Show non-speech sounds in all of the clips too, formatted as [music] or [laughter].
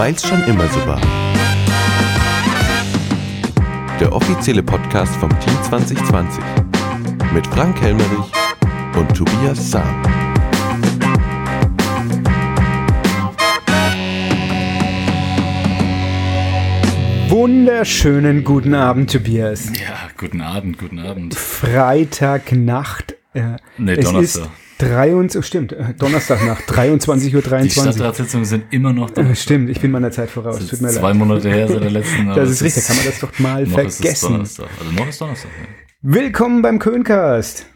Weil's schon immer so war. Der offizielle Podcast vom Team 2020 mit Frank Helmerich und Tobias Sam. Wunderschönen guten Abend, Tobias. Ja, guten Abend, guten Abend. Freitagnacht. Äh, Nee, es Donnerstag. Ist 23, oh, stimmt, äh, Donnerstagnacht, 23.23 Uhr. Die Stadtratssitzungen sind immer noch da. Äh, Stimmt, ich bin meiner Zeit voraus. Tut ist mir zwei leid. Monate her seit der letzten. Das ist richtig, kann man das doch mal noch Ist es vergessen. Donnerstag. Also noch ist Donnerstag. Ja. Willkommen beim Köncast.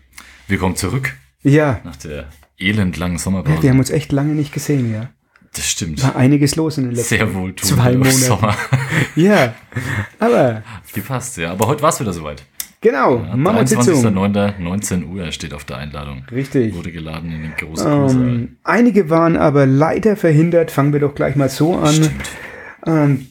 Wir kommen zurück Ja, nach der elendlangen Sommerpause. wir haben uns echt lange nicht gesehen, ja. das stimmt. War einiges los in den letzten Sehr wohl zwei Monaten. Sommer. Ja, aber Gepasst, ja. Aber heute war es wieder soweit. Genau, Ja, Mammutsitzung. 23.09.19 Uhr steht auf der Einladung. Richtig. Wurde geladen in den großen. Ähm, einige waren aber leider verhindert. Fangen wir doch gleich mal so an. Stimmt. Ähm,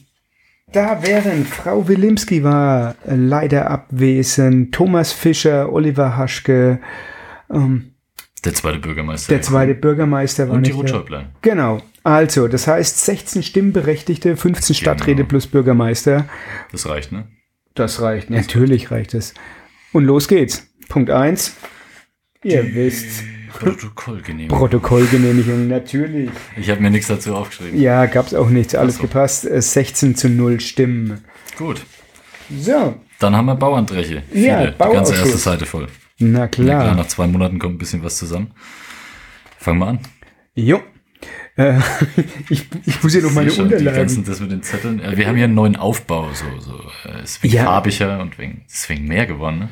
da wären Frau Wilimski war äh, leider abwesend, Thomas Fischer, Oliver Haschke, ähm, Der zweite Bürgermeister. der zweite Bürgermeister war Und die. Rotschäublein. Genau. Also, das heißt 16 Stimmberechtigte, 15 Stadträte Genau. plus Bürgermeister. Das reicht, ne? Das reicht. Natürlich reicht es. Und los geht's. Punkt eins. Ihr wisst, Protokollgenehmigung. Protokollgenehmigung, natürlich. Ich habe mir nichts dazu aufgeschrieben. Ja, gab's auch nichts, alles so. gepasst. Äh, 16 zu 0 Stimmen. Gut. So, Dann haben wir Bauanträge. Ja, Viele. Die ganze erste Seite voll. na klar, klar. nach zwei Monaten kommt ein bisschen was zusammen. Fangen wir an. Jo. Äh, [laughs] ich, ich muss hier noch meine schon, Die Unterlagen. ganzen, das mit den Zetteln. Äh, Wir haben hier einen neuen Aufbau, so, so. äh, Ist wegen Ja. farbiger und wegen, deswegen mehr geworden, ne?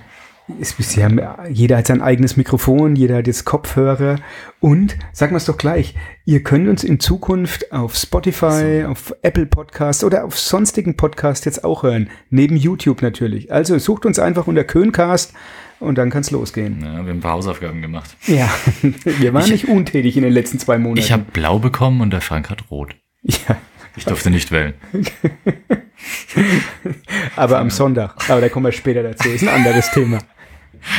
Sie haben, jeder hat sein eigenes Mikrofon, jeder hat jetzt Kopfhörer. Und, sagen wir es doch gleich, ihr könnt uns in Zukunft auf Spotify, auf Apple Podcast oder auf sonstigen Podcast jetzt auch hören. Neben YouTube natürlich. Also sucht uns einfach unter Köncast und dann kann's losgehen. Ja, wir haben ein paar Hausaufgaben gemacht. Ja, [laughs] wir waren nicht untätig in den letzten zwei Monaten. Ich habe blau bekommen und der Frank hat rot. ja, Ich durfte nicht wählen. [laughs] aber am Sonntag. Aber da kommen wir später dazu. Ist ein anderes Thema.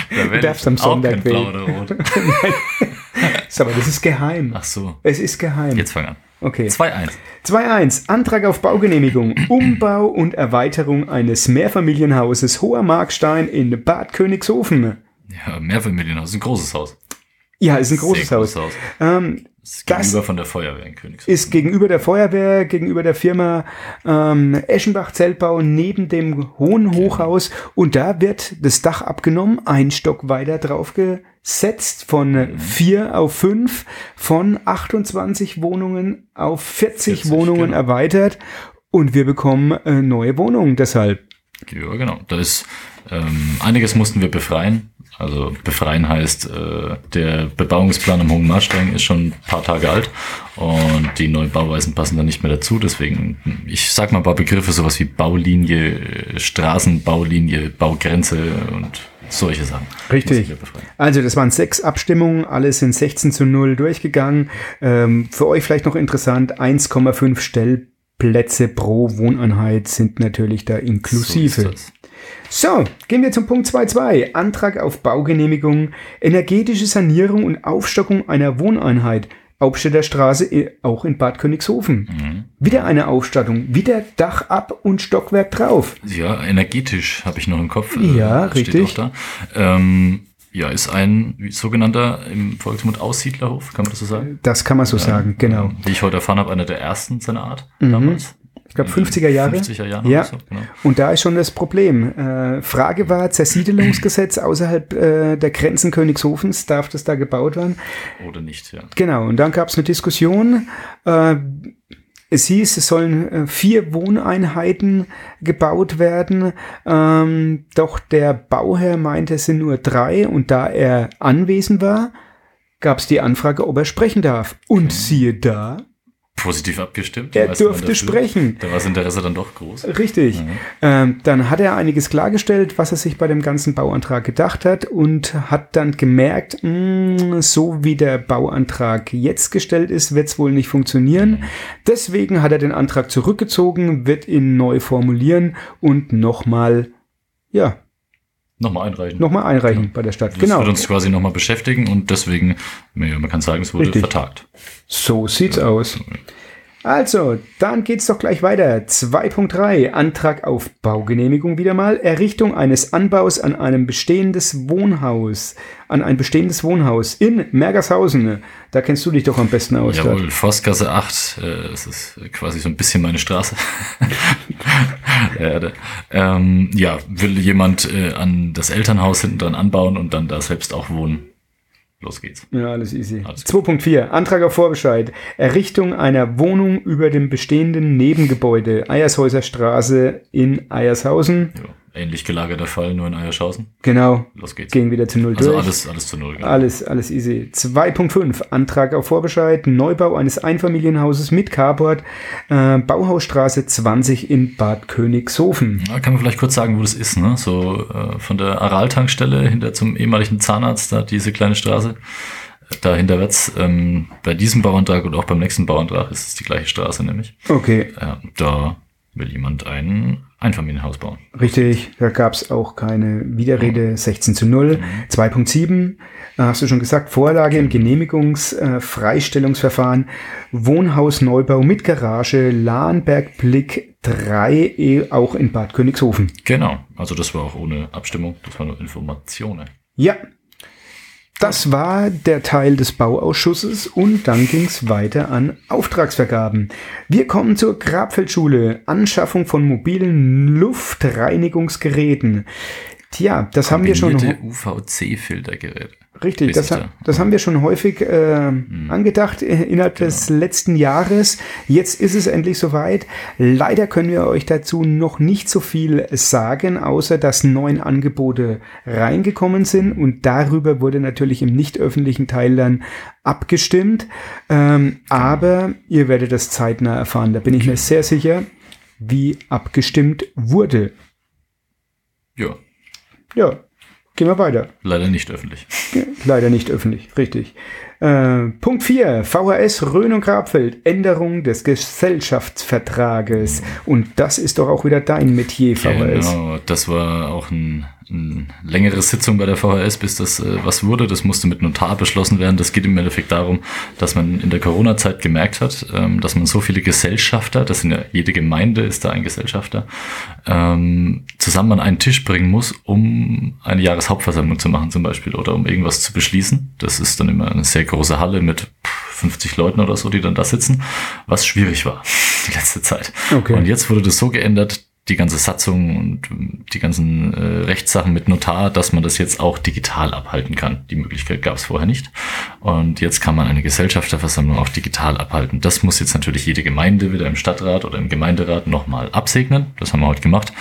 Da wähle darfst ich am Sonntag kein blau wählen. oder rot. [laughs] So, aber das ist geheim. Ach so. Es ist geheim. Jetzt fang an. Okay. 2-1. 2.1. Antrag auf Baugenehmigung. [clears throat] Umbau und Erweiterung eines Mehrfamilienhauses Hoher Markstein in Bad Königshofen. Ja, Mehrfamilienhaus, ein großes Haus. Ja, ist ein großes Sehr Haus. großes Haus. Ähm, Das Das- gegenüber von der Feuerwehr in Königshofen. ist gegenüber der Feuerwehr, gegenüber der Firma ähm, Eschenbach-Zeltbau neben dem hohen Hochhaus. Und da wird das Dach abgenommen, ein Stock weiter drauf gesetzt, von vier auf fünf, von 28 Wohnungen auf 40, 40, Wohnungen genau. erweitert. Und wir bekommen äh, neue Wohnungen deshalb. Ja, genau. Da ist ähm, einiges mussten wir befreien. Also befreien heißt, äh, der Bebauungsplan am Hohen Marstein ist schon ein paar Tage alt und die neuen Bauweisen passen da nicht mehr dazu. Deswegen, ich sag mal ein paar Begriffe, sowas wie Baulinie, Straßenbaulinie, Baugrenze und solche Sachen. Richtig. Also das waren sechs Abstimmungen, alle sind 16 zu 0 durchgegangen. Ähm, für euch vielleicht noch interessant, 1,5 Stellplätze pro Wohneinheit sind natürlich da So inklusive. das. So, gehen wir zum Punkt 2.2. Antrag auf Baugenehmigung, energetische Sanierung und Aufstockung einer Wohneinheit. Hauptstädter Straße, eh, auch in Bad Königshofen. Mhm. Wieder eine Ausstattung, wieder Dach ab und Stockwerk drauf. Ja, energetisch habe ich noch im Kopf. Ja, steht richtig. Ähm, ja, ist ein sogenannter im Volksmund Aussiedlerhof, kann man das so sagen? Das kann man so sagen, genau. Wie ich heute erfahren habe, einer der ersten seiner Art Mhm. damals. Ich glaube 50er Jahre. 50er Jahre Ja. so, genau. Und da ist schon das Problem. Äh, Frage war, Zersiedelungsgesetz [clears throat] außerhalb äh, der Grenzen Königshofens, darf das da gebaut werden? Oder nicht, ja. Genau, und dann gab es eine Diskussion. Äh, es hieß, es sollen äh, vier Wohneinheiten gebaut werden. Ähm, doch der Bauherr meinte, es sind nur drei. Und da er anwesend war, gab es die Anfrage, ob er sprechen darf. Und siehe da, Positiv abgestimmt. Er durfte dafür. sprechen. Da war das Interesse dann doch groß. Richtig. Ähm, dann hat er einiges klargestellt, was er sich bei dem ganzen Bauantrag gedacht hat und hat dann gemerkt, mh, so wie der Bauantrag jetzt gestellt ist, wird es wohl nicht funktionieren. Deswegen hat er den Antrag zurückgezogen, wird ihn neu formulieren und nochmal, ja, Nochmal einreichen. nochmal einreichen bei der Stadt. Das genau. wird uns quasi nochmal beschäftigen und deswegen, ja, man kann sagen, es wurde Richtig. vertagt. So sieht's aus. Also, dann geht's doch gleich weiter. 2.3. Antrag auf Baugenehmigung wieder mal. Errichtung eines Anbaus an einem bestehendes Wohnhaus. An ein bestehendes Wohnhaus in Mergershausen. Da kennst du dich doch am besten aus. Jawohl, Forstgasse 8, äh, das ist quasi so ein bisschen meine Straße. [laughs] ja, da, ähm, ja, will jemand äh, an das Elternhaus hinten dran anbauen und dann da selbst auch wohnen. Los geht's. Ja, alles easy. Alles 2.4. Antrag auf Vorbescheid. Errichtung einer Wohnung über dem bestehenden Nebengebäude. Eiershäuser Straße in Eiershausen. Ja, ähnlich gelagerter Fall, nur in Eierschausen. Genau. Los geht's. Ging wieder zu Null Also durch. alles, alles zu null. genau. Alles, alles easy. 2.5. Antrag auf Vorbescheid. Neubau eines Einfamilienhauses mit Carport. Äh, Bauhausstraße 20 in Bad Königshofen. Ja, kann man vielleicht kurz sagen, wo das ist, ne? So äh, von der Aral-Tankstelle hinter zum ehemaligen Zahnarzt, da diese kleine Straße. Da hinterwärts, ähm, bei diesem Bauantrag und auch beim nächsten Bauantrag ist es die gleiche Straße nämlich. Okay, Ja, da will jemand ein Einfamilienhaus bauen. richtig. Da gab es auch keine Widerrede. 16 zu 0. 2.7. äh, Hast du schon gesagt, Vorlage im Genehmigungs-Freistellungsverfahren. Wohnhausneubau mit Garage, Lahnbergblick 3, eh auch in Bad Königshofen. Genau, also das war auch ohne Abstimmung, das war nur Informationen. Ja, das war der Teil des Bauausschusses und dann ging es weiter an Auftragsvergaben. Wir kommen zur Grabfeldschule, Anschaffung von mobilen Luftreinigungsgeräten. Tja, das haben wir schon UVC-Filtergeräte. richtig, das, das haben wir schon häufig äh, angedacht äh, innerhalb des letzten Jahres. Jetzt ist es endlich soweit. Leider können wir euch dazu noch nicht so viel sagen, außer dass neun Angebote reingekommen sind und darüber wurde natürlich im nicht öffentlichen Teil dann abgestimmt. Ähm, aber ihr werdet das zeitnah erfahren. Da bin ich mir sehr sicher, wie abgestimmt wurde. Ja, Ja, gehen wir weiter. leider nicht öffentlich. Leider nicht öffentlich, richtig. Äh, Punkt 4. VHS Rhön und Grabfeld. Änderung des Gesellschaftsvertrages. Und das ist doch auch wieder dein Metier, VHS. Genau, das war auch ein, ein längere Sitzung bei der VHS, bis das äh, was wurde. Das musste mit Notar beschlossen werden. Das geht im Endeffekt darum, dass man in der Corona-Zeit gemerkt hat, ähm, dass man so viele Gesellschafter, das sind ja jede Gemeinde ist da ein Gesellschafter, ähm, zusammen an einen Tisch bringen muss, um eine Jahreshauptversammlung zu machen zum Beispiel oder um irgendwas zu beschließen. Das ist dann immer eine sehr große Halle mit 50 Leuten oder so, die dann da sitzen, was schwierig war die letzte Zeit. Okay. Und jetzt wurde das so geändert, die ganze Satzung und die ganzen äh, Rechtssachen mit Notar, dass man das jetzt auch digital abhalten kann. Die Möglichkeit gab es vorher nicht. Und jetzt kann man eine Gesellschafterversammlung auch digital abhalten. Das muss jetzt natürlich jede Gemeinde wieder im Stadtrat oder im Gemeinderat nochmal absegnen. Das haben wir heute gemacht.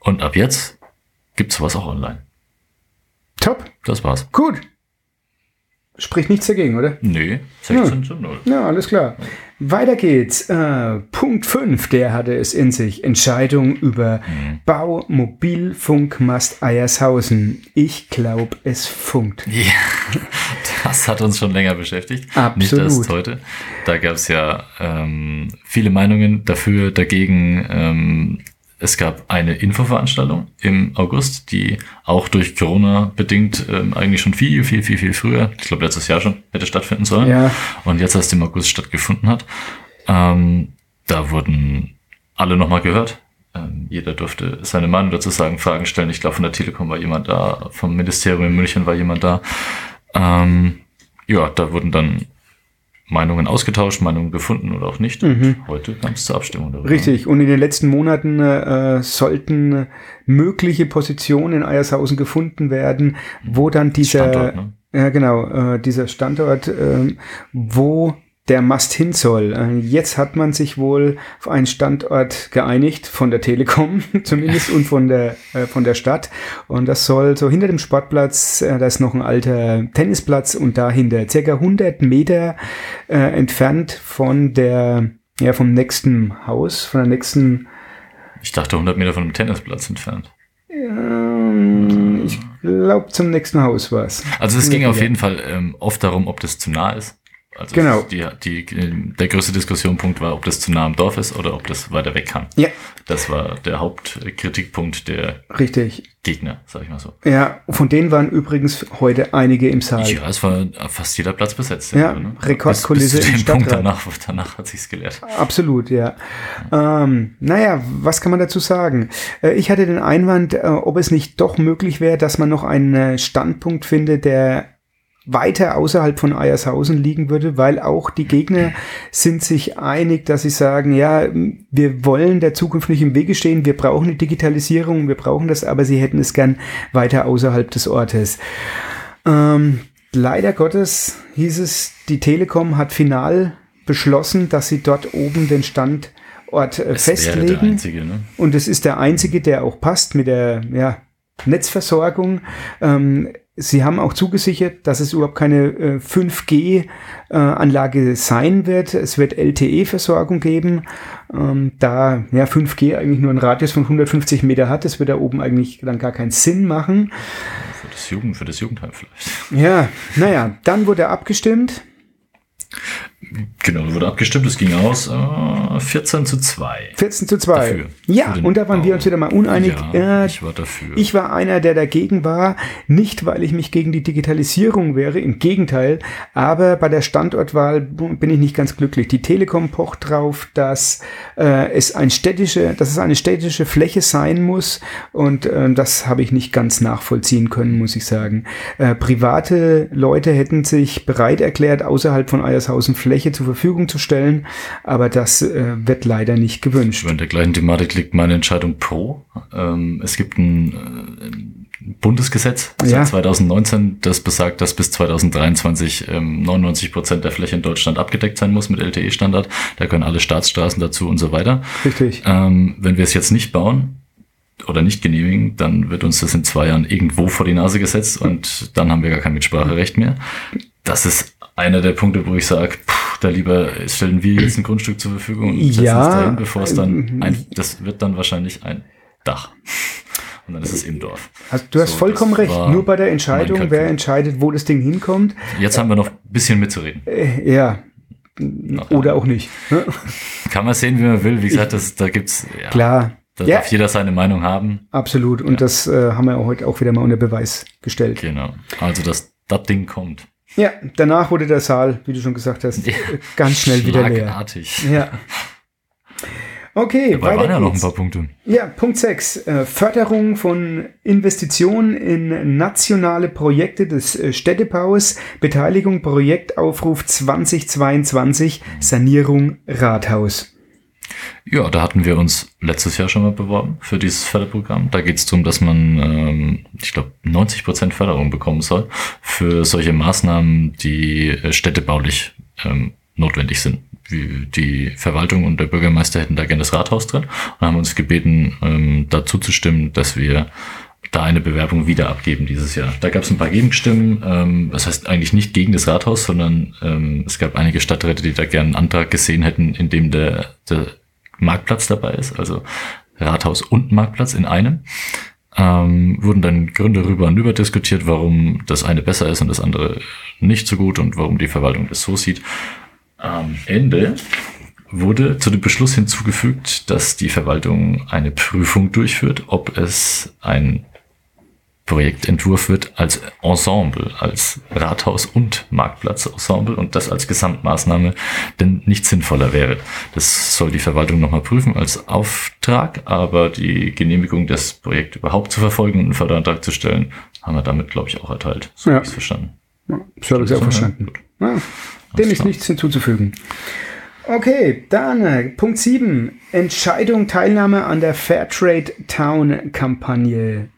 Und ab jetzt gibt's sowas auch online. Top. Das war's. Gut. Spricht nichts dagegen, oder? Nö, 16 zu 0. Ja, alles klar. Weiter geht's. Äh, Punkt 5, der hatte es in sich. Entscheidung über Bau Mobilfunkmast Eiershausen. Ich glaube, es funkt. Ja, das hat uns schon länger beschäftigt. Absolut. Nicht erst heute. Da gab es ja ähm, viele Meinungen dafür, dagegen. Ähm, es gab eine Infoveranstaltung im August, die auch durch Corona bedingt ähm, eigentlich schon viel, viel, viel, viel früher, ich glaube letztes Jahr schon, hätte stattfinden sollen. Ja. Und jetzt erst im August stattgefunden hat. Ähm, da wurden alle nochmal gehört. Ähm, jeder durfte seine Meinung dazu sagen, Fragen stellen. Ich glaube, von der Telekom war jemand da, vom Ministerium in München war jemand da. Ähm, ja, da wurden dann Meinungen ausgetauscht, Meinungen gefunden oder auch nicht. Und heute kam es zur Abstimmung darüber. Mhm. Richtig. Und in den letzten Monaten äh, sollten mögliche Positionen in Eiershausen gefunden werden, wo dann dieser, Standort, ne? ja genau, äh, dieser Standort, äh, wo der Mast hin soll. Äh, jetzt hat man sich wohl auf einen Standort geeinigt von der Telekom [laughs] zumindest und von der äh, von der Stadt. Und das soll so hinter dem Sportplatz, äh, da ist noch ein alter Tennisplatz und dahinter circa 100 Meter äh, entfernt von der ja vom nächsten Haus, von der nächsten Ich dachte 100 Meter von dem Tennisplatz entfernt. ähm, ich glaube zum nächsten Haus war es. Also es ging auf jeden Fall ähm, oft darum, ob das zu nah ist. Also Genau. Die, die, der größte Diskussionspunkt war, ob das zu nah am Dorf ist oder ob das weiter weg kann. Ja, Das war der Hauptkritikpunkt der Richtig. Gegner, sag ich mal so. Ja, von denen waren übrigens heute einige im Saal. Ja, es war fast jeder Platz besetzt. Ja, Rekordkulisse bis, bis zu im dem Punkt Stadtrat. danach, danach hat sich's gelehrt. Absolut, ja. Ähm, naja, was kann man dazu sagen? Äh, ich hatte den Einwand, äh, ob es nicht doch möglich wäre, dass man noch einen äh, Standpunkt findet, der weiter außerhalb von Eiershausen liegen würde, weil auch die Gegner sind sich einig, dass sie sagen, ja, wir wollen der Zukunft nicht im Wege stehen, wir brauchen eine Digitalisierung, wir brauchen das, aber sie hätten es gern weiter außerhalb des Ortes. Ähm, leider Gottes hieß es, die Telekom hat final beschlossen, dass sie dort oben den Standort äh, festlegen. einzige, ne? Und es ist der einzige, der auch passt mit der ja, Netzversorgung. Ähm, Sie haben auch zugesichert, dass es überhaupt keine äh, 5G-Anlage sein wird. Es wird LTE-Versorgung geben. Ähm, da ja, 5G eigentlich nur einen Radius von 150 Meter hat, das wird da oben eigentlich dann gar keinen Sinn machen. Für das Jugend, für das Jugendheim vielleicht. Ja, naja, dann wurde abgestimmt. Genau, da wurde abgestimmt, es ging aus äh, 14 zu 2. 14 zu 2. Dafür. Ja, und da waren wir uns wieder mal uneinig. Ja, Äh, ich war dafür. Ich war einer, der dagegen war, nicht weil ich mich gegen die Digitalisierung wäre, im Gegenteil, aber bei der Standortwahl bin ich nicht ganz glücklich. Die Telekom pocht drauf, dass äh, es ein städtische, dass es eine städtische Fläche sein muss und äh, das habe ich nicht ganz nachvollziehen können, muss ich sagen. Äh, private Leute hätten sich bereit erklärt, außerhalb von Eiershausen Fläche zur Verfügung zu stellen, aber das äh, wird leider nicht gewünscht. In der gleichen Thematik liegt meine Entscheidung pro. Ähm, es gibt ein, äh, ein Bundesgesetz Ja. seit 2019, das besagt, dass bis 2023 ähm, 99 Prozent der Fläche in Deutschland abgedeckt sein muss mit LTE-Standard. Da können alle Staatsstraßen dazu und so weiter. Richtig. Ähm, wenn wir es jetzt nicht bauen oder nicht genehmigen, dann wird uns das in zwei Jahren irgendwo vor die Nase gesetzt und dann haben wir gar kein Mitspracherecht mehr. Das ist einer der Punkte, wo ich sage, da lieber stellen wir jetzt ein Grundstück zur Verfügung und setzen Ja, es dahin, bevor es dann ähm, ein, das wird dann wahrscheinlich ein Dach. [laughs] Und dann ist es im Dorf. Also du hast So, vollkommen recht. Nur bei der Entscheidung, wer entscheidet, wo das Ding hinkommt, Jetzt haben wir noch ein bisschen mitzureden. äh, ja, oder auch nicht. Ne? [laughs] Kann man sehen, wie man will. Wie gesagt, das, da gibt's, ja, Klar. da Ja, darf jeder seine Meinung haben. absolut. Und das äh, haben wir heute auch wieder mal unter Beweis gestellt. Genau. Also, dass das Ding kommt. Ja, danach wurde der Saal, wie du schon gesagt hast, Ja. ganz schnell wieder leer. Ja. Okay, Dabei waren weiter ja noch ein paar Punkte. Ja, Punkt 6. Äh, Förderung von Investitionen in nationale Projekte des äh, Städtebaus. Beteiligung Projektaufruf 2022. Sanierung Rathaus. Ja, da hatten wir uns letztes Jahr schon mal beworben für dieses Förderprogramm. Da geht es darum, dass man, ähm, ich glaube, 90 Prozent Förderung bekommen soll für solche Maßnahmen, die äh, städtebaulich ähm, notwendig sind. Die Verwaltung und der Bürgermeister hätten da gerne das Rathaus drin und haben uns gebeten, ähm, dazu zu stimmen, dass wir da eine Bewerbung wieder abgeben dieses Jahr. Da gab es ein paar Gegenstimmen, ähm, das heißt eigentlich nicht gegen das Rathaus, sondern ähm, es gab einige Stadträte, die da gerne einen Antrag gesehen hätten, in dem der, der Marktplatz dabei ist, also Rathaus und Marktplatz in einem. Ähm, wurden dann Gründe rüber und über diskutiert, warum das eine besser ist und das andere nicht so gut und warum die Verwaltung das so sieht. Am Ende wurde zu dem Beschluss hinzugefügt, dass die Verwaltung eine Prüfung durchführt, ob es ein Projektentwurf wird als Ensemble, als Rathaus- und Marktplatz-Ensemble und das als Gesamtmaßnahme denn nicht sinnvoller wäre. Das soll die Verwaltung nochmal prüfen als Auftrag, aber die Genehmigung, das Projekt überhaupt zu verfolgen und einen Förderantrag zu stellen, haben wir damit, glaube ich, auch erteilt. So Ja. habe ich es verstanden. Ja, so habe ich auch verstanden. Ja, dem ist nichts hinzuzufügen. Okay, dann äh, Punkt 7. Entscheidung Teilnahme an der Fairtrade Town Kampagne.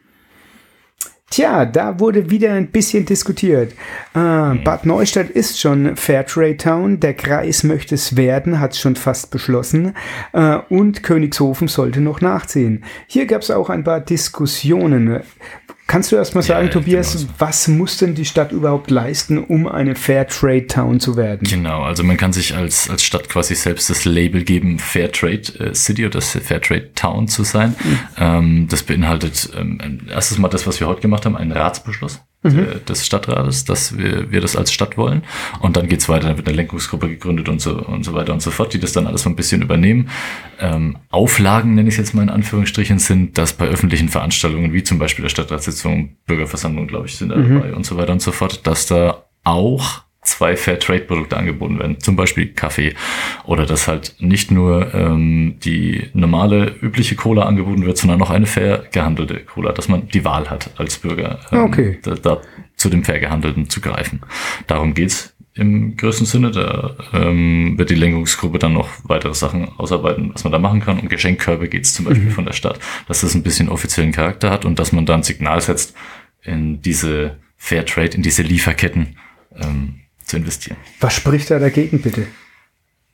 Tja, da wurde wieder ein bisschen diskutiert. Äh, Bad Neustadt ist schon Fairtrade Town, der Kreis möchte es werden, hat es schon fast beschlossen äh, und Königshofen sollte noch nachziehen. Hier gab es auch ein paar Diskussionen. Kannst du erst mal sagen, Ja, Tobias, genau so. was muss denn die Stadt überhaupt leisten, um eine Fairtrade Town zu werden? Genau, also man kann sich als, als Stadt quasi selbst das Label geben, Fairtrade äh, City oder Fairtrade Town zu sein. Ähm, das beinhaltet ähm, erstes Mal das, was wir heute gemacht haben, einen Ratsbeschluss. Der, des Stadtrates, dass wir, wir das als Stadt wollen. Und dann geht's weiter, dann wird eine Lenkungsgruppe gegründet und so, und so weiter und so fort, die das dann alles so ein bisschen übernehmen. Ähm, Auflagen, nenne ich es jetzt mal in Anführungsstrichen, sind, dass bei öffentlichen Veranstaltungen, wie zum Beispiel der Stadtratssitzung, Bürgerversammlung, glaube ich, sind da dabei und so weiter und so fort, dass da auch zwei Fairtrade-Produkte angeboten werden, zum Beispiel Kaffee. Oder dass halt nicht nur ähm, die normale, übliche Cola angeboten wird, sondern auch eine fair gehandelte Cola, dass man die Wahl hat als Bürger, ähm, Okay. da, da zu dem fair gehandelten zu greifen. Darum geht's im größten Sinne. Da ähm, wird die Lenkungsgruppe dann noch weitere Sachen ausarbeiten, was man da machen kann. Um Geschenkkörbe geht's zum Beispiel von der Stadt, dass das ein bisschen offiziellen Charakter hat und dass man da ein Signal setzt in diese Fairtrade, in diese Lieferketten ähm, zu investieren. Was spricht da dagegen, bitte?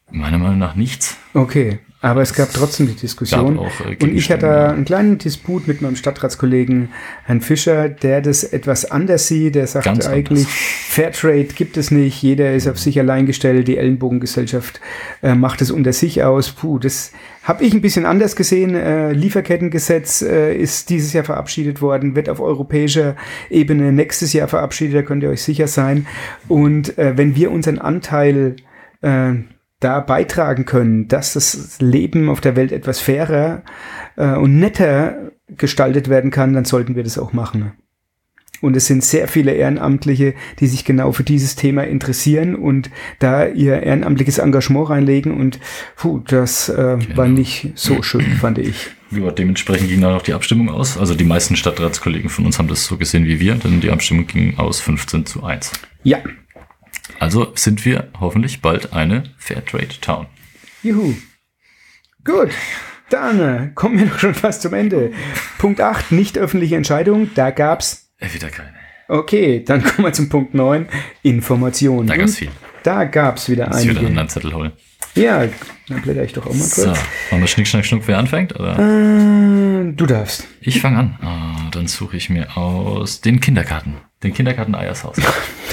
Meiner Meinung nach nichts. Okay, aber es gab trotzdem die Diskussion. Auch, äh, und ich hatte ja. einen kleinen Disput mit meinem Stadtratskollegen Herrn Fischer, der das etwas anders sieht. Der sagt Ganz eigentlich, anders. Fairtrade gibt es nicht, jeder ist auf sich allein gestellt, die Ellenbogengesellschaft äh, macht es unter sich aus. Puh, das habe ich ein bisschen anders gesehen. Äh, Lieferkettengesetz äh, ist dieses Jahr verabschiedet worden, wird auf europäischer Ebene nächstes Jahr verabschiedet, da könnt ihr euch sicher sein. Und äh, wenn wir unseren Anteil äh, da beitragen können, dass das Leben auf der Welt etwas fairer äh, und netter gestaltet werden kann, dann sollten wir das auch machen. Und es sind sehr viele Ehrenamtliche, die sich genau für dieses Thema interessieren und da ihr ehrenamtliches Engagement reinlegen. Und puh, das äh, war nicht so schön, fand ich. Ja, dementsprechend ging dann auch die Abstimmung aus. Also die meisten Stadtratskollegen von uns haben das so gesehen wie wir, denn die Abstimmung ging aus 15 zu 1. Ja, Also sind wir hoffentlich bald eine Fairtrade Town. juhu. Gut, dann äh, kommen wir doch schon fast zum Ende. Punkt 8, nicht öffentliche Entscheidung. Da gab's Äh, wieder keine. Okay, dann [laughs] kommen wir zum Punkt 9, Informationen. Da gab's Und viel. Da gab's wieder Muss ich wieder einen einige. anderen Zettel holen. Ja, dann blätter ich doch auch mal So, kurz. wollen wir Schnick, Schnack, Schnuck, wer anfängt? Oder? Äh, du darfst. Ich fange an. Ah, dann suche ich mir aus den Kindergarten. Den Kindergarten Eiershaus. [laughs]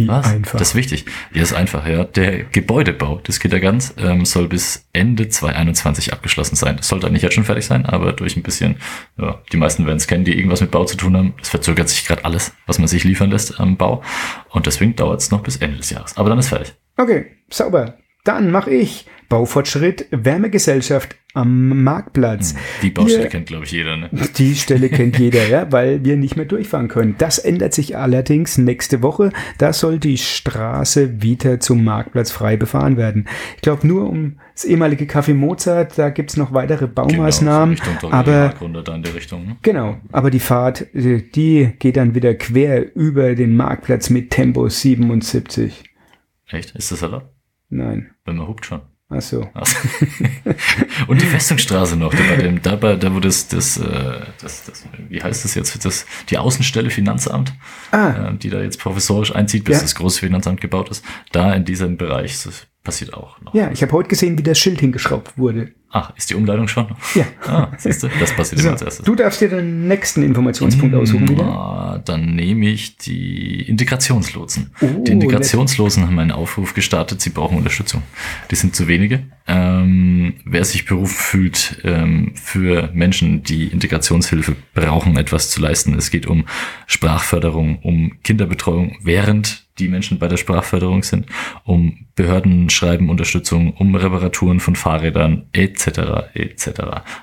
Wie Was? einfach. Das ist wichtig. Ja, ist einfach, ja. Der Gebäudebau des Kindergartens ähm, soll bis Ende 2021 abgeschlossen sein. Das sollte eigentlich jetzt schon fertig sein, aber durch ein bisschen, ja, die meisten werden es kennen, die irgendwas mit Bau zu tun haben. Es verzögert sich gerade alles, was man sich liefern lässt am Bau. Und deswegen dauert es noch bis Ende des Jahres. Aber dann ist fertig. Okay, sauber. Dann mache ich Baufortschritt Wärmegesellschaft am Marktplatz. Die Baustelle Hier- kennt, glaube ich, jeder, ne? [laughs] Die Stelle kennt jeder, ja, weil wir nicht mehr durchfahren können. Das ändert sich allerdings nächste Woche. Da soll die Straße wieder zum Marktplatz frei befahren werden. Ich glaube, nur um das ehemalige Café Mozart, da gibt's noch weitere Baumaßnahmen. Genau, so Richtung aber Richtung. Ne? Genau, aber die Fahrt, äh, die geht dann wieder quer über den Marktplatz mit Tempo 77. Echt? Ist das erlaubt? Nein, Wenn man hupt schon. ach so. Ach so. [laughs] Und die Festungsstraße noch, da, bei dem, da, bei, da wo das, das, äh, das, das, wie heißt das jetzt, das, die Außenstelle Finanzamt, Ah, äh, die da jetzt provisorisch einzieht, bis Ja. das große Finanzamt gebaut ist, da in diesem Bereich das passiert auch noch. ja, ich habe heute gesehen, wie das Schild hingeschraubt wurde. Ach, ist die Umleitung schon? Ja. Ah, siehst du, das passiert So, als erstes. du darfst dir den nächsten Informationspunkt aussuchen wieder. Ah, Dann nehme ich die Integrationslotsen. Oh, die Integrationslosen haben einen Aufruf gestartet, sie brauchen Unterstützung. Die sind zu wenige. Ähm, wer sich berufen fühlt, ähm, für Menschen, die Integrationshilfe brauchen, etwas zu leisten. Es geht um Sprachförderung, um Kinderbetreuung, während die Menschen bei der Sprachförderung sind, um Behördenschreiben, Unterstützung, um Reparaturen von Fahrrädern etc. etc.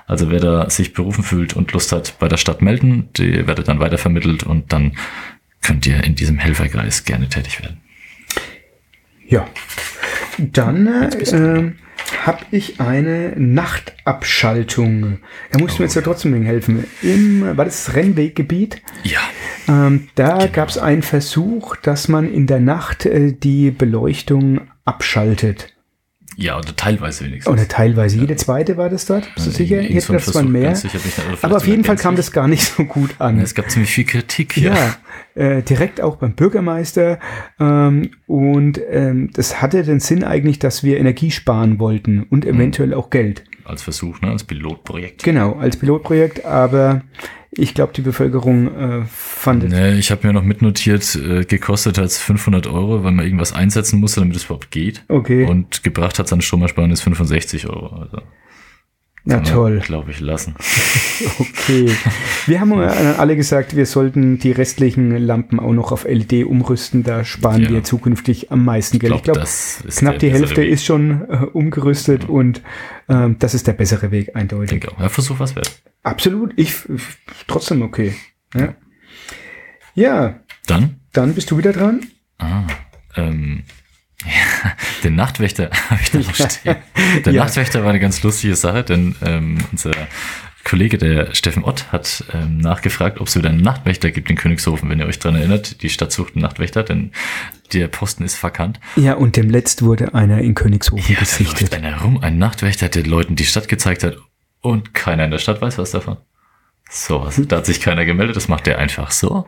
Also wer da sich berufen fühlt und Lust hat, bei der Stadt melden, die werdet dann weitervermittelt und dann könnt ihr in diesem Helferkreis gerne tätig werden. Ja. Dann äh, habe ich eine Nachtabschaltung. Da musst du mir jetzt ja trotzdem helfen. Im, war das Rennweggebiet? Ja, Ähm, da gab es einen Versuch, dass man in der Nacht äh, die Beleuchtung abschaltet. Ja, oder teilweise wenigstens. Oder teilweise. Jede zweite war das dort? Bist du sicher? Irgend das waren Versuch, mehr. sicher Aber auf jeden Fall kam das gar nicht so gut an. Es gab ziemlich viel Kritik. Ja, äh, direkt auch beim Bürgermeister. Ähm, und ähm, das hatte den Sinn eigentlich, dass wir Energie sparen wollten und Mhm. eventuell auch Geld. Als Versuch, ne, als Pilotprojekt. Genau, als Pilotprojekt, aber ich glaube, die Bevölkerung äh, fand es. Ne, ich habe mir noch mitnotiert, äh, gekostet hat 500 Euro, weil man irgendwas einsetzen musste, damit es überhaupt geht. Okay. Und gebracht hat dann Stromersparnis 65 Euro. Also Na toll. Glaube ich, lassen. [laughs] Okay. Wir haben äh, alle gesagt, wir sollten die restlichen Lampen auch noch auf LED umrüsten. Da sparen Ja. wir zukünftig am meisten Geld. glaub, ich glaube, ist knapp die Hälfte Weg. ist schon äh, umgerüstet und ähm, das ist der bessere Weg, Ich eindeutig. denke auch. Ja, Versuch was wert. Absolut. Ich, ich trotzdem okay. Ja. ja, Dann, dann bist du wieder dran. ah, ähm, ja, [laughs] den Nachtwächter [laughs] habe ich da noch stehen. Der [laughs] Ja. Nachtwächter war eine ganz lustige Sache, denn ähm, unser Kollege, der Steffen Ott, hat ähm, nachgefragt, ob es wieder einen Nachtwächter gibt in Königshofen. Wenn ihr euch dran erinnert, die Stadt sucht einen Nachtwächter, denn der Posten ist vakant. Ja, und demletzt wurde einer in Königshofen Ja, da läuft gesichtet. einer rum, ein Nachtwächter, der Leuten die Stadt gezeigt hat und keiner in der Stadt weiß was davon. So, was, da hat sich keiner gemeldet, das macht er einfach so.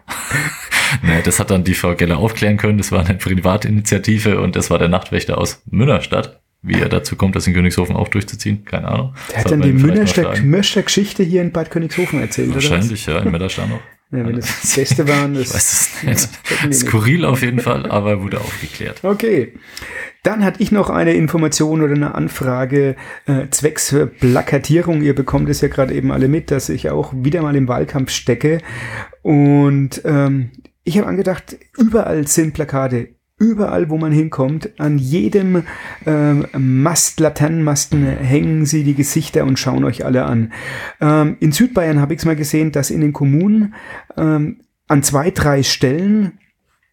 [laughs] ne, das hat dann die Frau Geller aufklären können, das war eine Privatinitiative und das war der Nachtwächter aus Münnerstadt. Wie er dazu kommt, das in Königshofen auch durchzuziehen, keine Ahnung. Der hat dann die. Münster-Geschichte hier in Bad Königshofen erzählt, oder was? Wahrscheinlich, ja, in Münnerstadt noch. Ja, wenn das [laughs] Gäste waren, das Ich weiß es Ja, nicht. nicht. Skurril auf jeden Fall, aber wurde aufgeklärt. Okay. Dann hatte ich noch eine Information oder eine Anfrage äh, zwecks Plakatierung. Ihr bekommt es ja gerade eben alle mit, dass ich auch wieder mal im Wahlkampf stecke. Und ähm, ich habe angedacht, überall sind Plakate. Überall, wo man hinkommt, an jedem ähm, Mast, Laternenmasten hängen sie die Gesichter und schauen euch alle an. Ähm, in Südbayern habe ich es mal gesehen, dass in den Kommunen ähm, an zwei, drei Stellen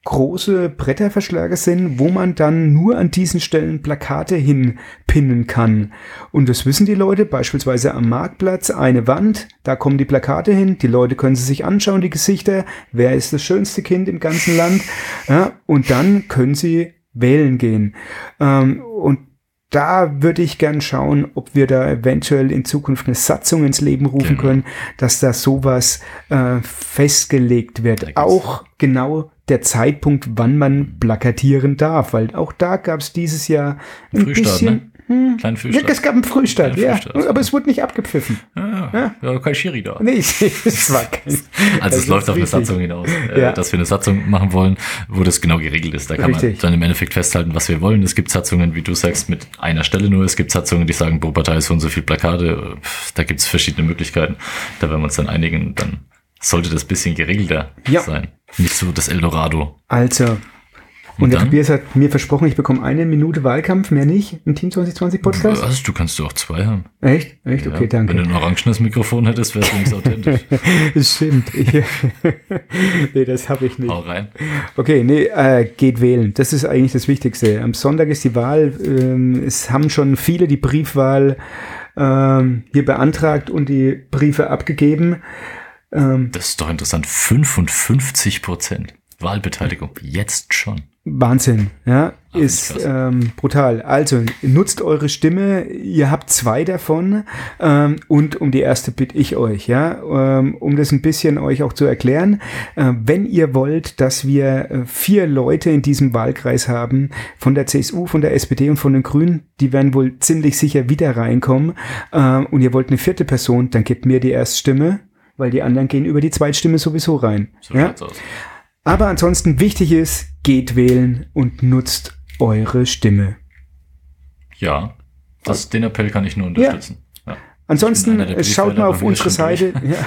große Bretterverschläge sind, wo man dann nur an diesen Stellen Plakate hinpinnen kann. Und das wissen die Leute, beispielsweise am Marktplatz, eine Wand, da kommen die Plakate hin, die Leute können sie sich anschauen, die Gesichter, wer ist das schönste Kind im ganzen Land, ja, und dann können sie wählen gehen. Ähm, und da würde ich gern schauen, ob wir da eventuell in Zukunft eine Satzung ins Leben rufen Genau. können, dass da sowas äh, festgelegt wird. Auch genau der Zeitpunkt, wann man plakatieren darf, weil auch da gab es dieses Jahr ein Frühstart, bisschen. ne? Hm, Kleinen ja, Frühstart. es gab einen Frühstart, Kleinen ja, Frühstart. aber es wurde nicht abgepfiffen. Ja, ja. ja kein Schiri da. Nee, [laughs] es war kein. Also es läuft auf eine. Satzung hinaus, äh, Ja. dass wir eine Satzung machen wollen, wo das genau geregelt ist. Da kann Richtig. man dann im Endeffekt festhalten, was wir wollen. Es gibt Satzungen, wie du sagst, mit einer Stelle nur. Es gibt Satzungen, die sagen, pro Partei ist so und so viel Plakate. Da gibt es verschiedene Möglichkeiten. Da werden wir uns dann einigen. Dann sollte das bisschen geregelter Ja. sein. Nicht so das Eldorado. Also. Und der dann? Tobias hat mir versprochen, ich bekomme eine Minute Wahlkampf, mehr nicht, im Team 2020 Podcast. Was? Du kannst du auch zwei haben. Echt? Echt? Okay, Ja, danke. Wenn du ein orangenes Mikrofon hättest, wäre es wenigstens authentisch. [laughs] Das stimmt. [laughs] Nee, das habe ich nicht. Hau rein. Okay, nee, äh, geht wählen. Das ist eigentlich das Wichtigste. Am Sonntag ist die Wahl. Ähm, es haben schon viele die Briefwahl ähm, hier beantragt und die Briefe abgegeben. Ähm, Das ist doch interessant. 55 Prozent Wahlbeteiligung. Jetzt schon. Wahnsinn, ja, Ach, ist ähm, brutal. Also nutzt eure Stimme. Ihr habt zwei davon ähm, und um die erste bitte ich euch, ja, ähm, um das ein bisschen euch auch zu erklären. Äh, wenn ihr wollt, dass wir äh, vier Leute in diesem Wahlkreis haben, von der CSU, von der SPD und von den Grünen, die werden wohl ziemlich sicher wieder reinkommen. Äh, und ihr wollt eine vierte Person, dann gebt mir die Erststimme, weil die anderen gehen über die Zweitstimme sowieso rein. So ja? Aber ansonsten wichtig ist, geht wählen und nutzt eure Stimme. Ja, das, den Appell kann ich nur unterstützen. Ja. Ansonsten schaut mal auf unsere. Seite. Ja,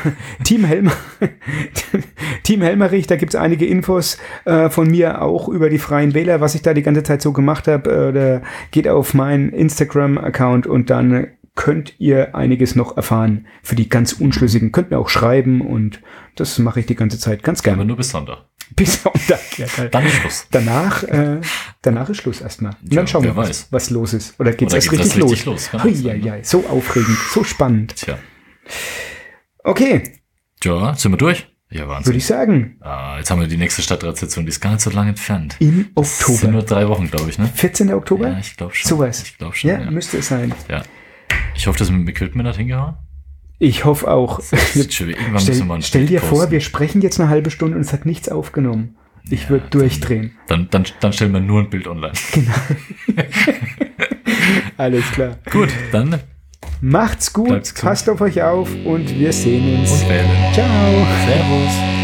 Team Helmer. [laughs] Team Helmerich, da gibt's einige Infos äh, von mir auch über die Freien Wähler, was ich da die ganze Zeit so gemacht habe. Äh, geht auf meinen Instagram-Account und dann könnt ihr einiges noch erfahren für die ganz Unschlüssigen. Könnt mir auch schreiben und das mache ich die ganze Zeit ganz Aber gerne. nur bis Sonntag. Bis Sonntag. Ja. Dann ist Schluss. Danach, äh, danach ist Schluss erstmal. Und Ja, dann schauen wir, wer was, weiß. was los ist. Oder geht's Oder erst richtig, richtig los? los? Hui, sein, ja, ja, so aufregend, so spannend. Tja. Okay, Ja, sind wir durch? Ja, würde Wahnsinn. ich sagen, Ah, jetzt haben wir die nächste Stadtratssitzung, die ist gar nicht so lange entfernt. im Das sind Oktober. nur drei Wochen, glaube ich, ne? 14. Oktober? Ja, ich glaube schon. Sowas. Ich glaube schon. Ja, Ja, müsste es sein. ja. Ich hoffe, das mit dem Equipment hat hingehauen. Ich hoffe auch. [laughs] Stell, stell dir vor, posten. wir sprechen jetzt eine halbe Stunde und es hat nichts aufgenommen. Ich Ja, würde durchdrehen. Dann, dann, dann stellen wir nur ein Bild online. [laughs] [laughs] Alles klar. Gut, dann Macht's gut, passt auf euch auf und wir sehen uns. und wählen. Ciao. Servus.